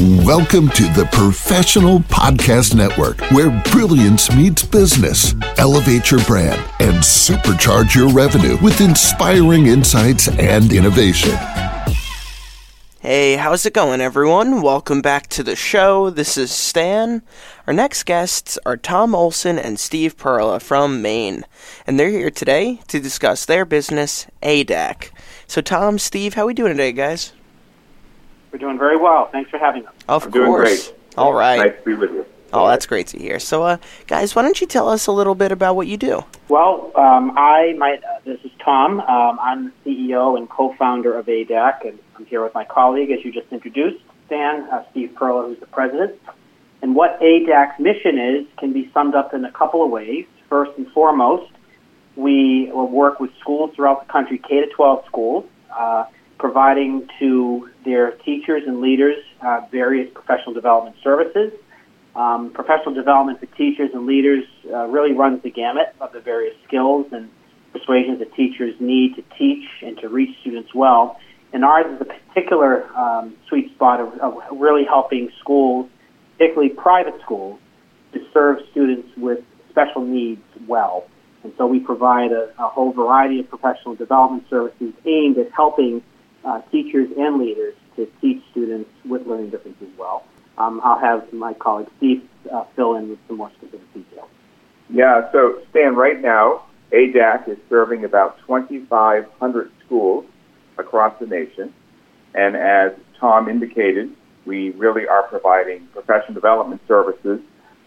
Welcome to the Professional Podcast Network, where brilliance meets business. Elevate your brand and supercharge your revenue with inspiring insights and innovation. Hey, how's it going, everyone? Welcome back to the show. This is Stan. Our next guests are Tom Olson and Steve Perla from Maine, and they're here today to discuss their business, ADAC. So, Tom, Steve, how are we doing today, guys? We're doing very well. Thanks for having us. Of I'm course. doing great. All right. Nice to be with you. Oh, that's great to hear. So, uh, guys, why don't you tell us a little bit about what you do? Well, um, I my uh, this is Tom. Um, I'm the CEO and co-founder of ADAC, and I'm here with my colleague, as you just introduced, Stan uh, Steve Perla, who's the president. And what ADAC's mission is can be summed up in a couple of ways. First and foremost, we work with schools throughout the country, K to 12 schools, uh, providing to their teachers and leaders uh, various professional development services. Um, professional development for teachers and leaders uh, really runs the gamut of the various skills and persuasions that teachers need to teach and to reach students well. And ours is a particular um, sweet spot of, of really helping schools, particularly private schools, to serve students with special needs well. And so we provide a, a whole variety of professional development services aimed at helping uh, teachers and leaders to teach students with learning differences well. Um, I'll have my colleague Steve uh, fill in with some more specific details. Yeah, so Stan, right now, ADAC is serving about 2,500 schools across the nation. And as Tom indicated, we really are providing professional development services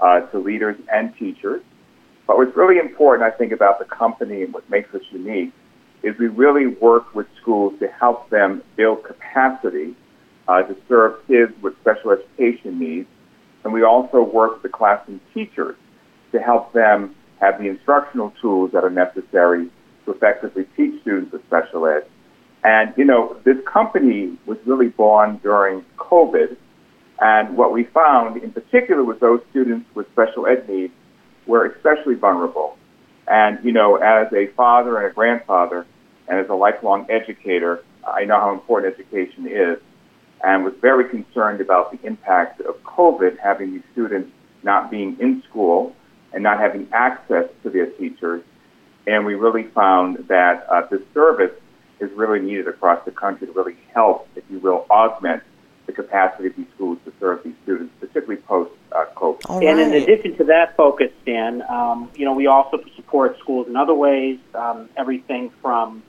uh, to leaders and teachers. But what's really important, I think, about the company and what makes us unique is we really work with schools to help them build capacity uh, to serve kids with special education needs. And we also work with the classroom teachers to help them have the instructional tools that are necessary to effectively teach students with special ed. And, you know, this company was really born during COVID. And what we found in particular was those students with special ed needs were especially vulnerable. And, you know, as a father and a grandfather and as a lifelong educator, I know how important education is and was very concerned about the impact of COVID having these students not being in school and not having access to their teachers. And we really found that uh, this service is really needed across the country to really help, if you will, augment the capacity of these schools to serve these students, particularly post uh, COVID. All and in addition to that focus, Stan, um, you know, we also support schools in other ways. Um, everything from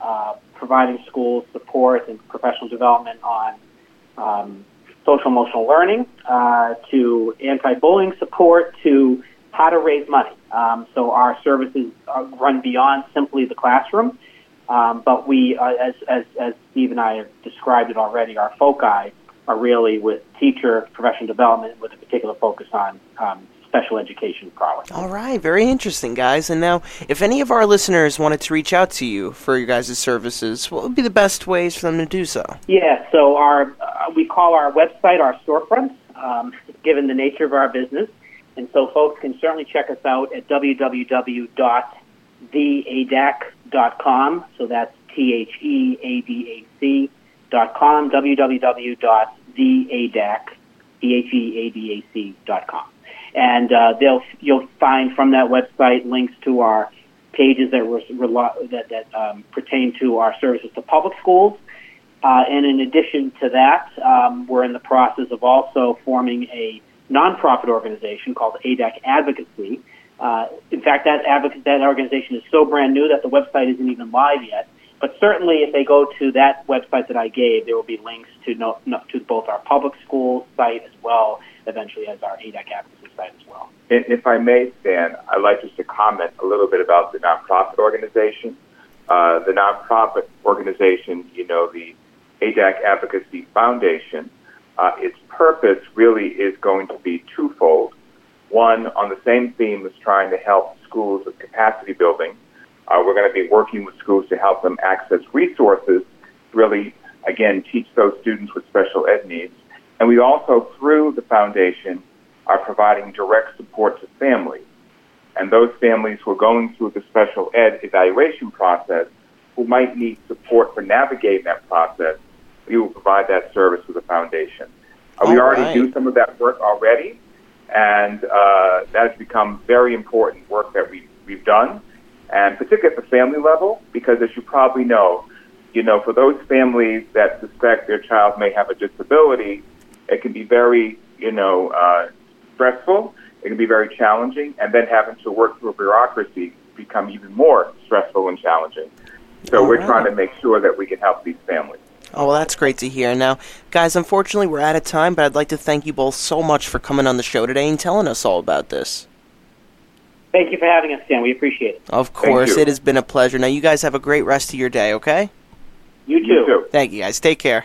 uh, providing schools support and professional development on um, social emotional learning uh, to anti-bullying support to how to raise money. Um, so our services run beyond simply the classroom, um, but we, uh, as, as, as Steve and I have described it already, our foci are really with teacher professional development with a particular focus on um, special education prowess. All right, very interesting, guys. And now, if any of our listeners wanted to reach out to you for your guys' services, what would be the best ways for them to do so? Yeah, so our uh, we call our website our storefront, um, given the nature of our business, and so folks can certainly check us out at www.theadac.com. So that's T H E A D A C dot com. www.theadac, T H E A D A C dot com, and uh, they'll you'll find from that website links to our pages that were that that um, pertain to our services to public schools. Uh, and in addition to that, um, we're in the process of also forming a nonprofit organization called ADAC Advocacy. Uh, in fact, that advocate, that organization is so brand new that the website isn't even live yet. But certainly, if they go to that website that I gave, there will be links to no, no, to both our public school site as well, eventually as our ADAC Advocacy as well. If I may, Stan, I'd like just to comment a little bit about the nonprofit organization. Uh, the nonprofit organization, you know, the ADAC Advocacy Foundation, uh, its purpose really is going to be twofold. One, on the same theme as trying to help schools with capacity building. Uh, we're going to be working with schools to help them access resources, really, again, teach those students with special ed needs. And we also, through the foundation, are providing direct support to families. And those families who are going through the special ed evaluation process who might need support for navigating that process, we will provide that service with the foundation. Uh, we already right. do some of that work already, and uh, that has become very important work that we, we've done, and particularly at the family level, because as you probably know, you know, for those families that suspect their child may have a disability, it can be very, you know, uh, stressful. It can be very challenging, and then having to work through a bureaucracy become even more stressful and challenging. So All we're right. trying to make sure that we can help these families. Oh, well, that's great to hear. Now, guys, unfortunately, we're out of time, but I'd like to thank you both so much for coming on the show today and telling us all about this. Thank you for having us, Stan. We appreciate it. Of course, it has been a pleasure. Now, you guys have a great rest of your day, okay? You too. You too. Thank you, guys. Take care.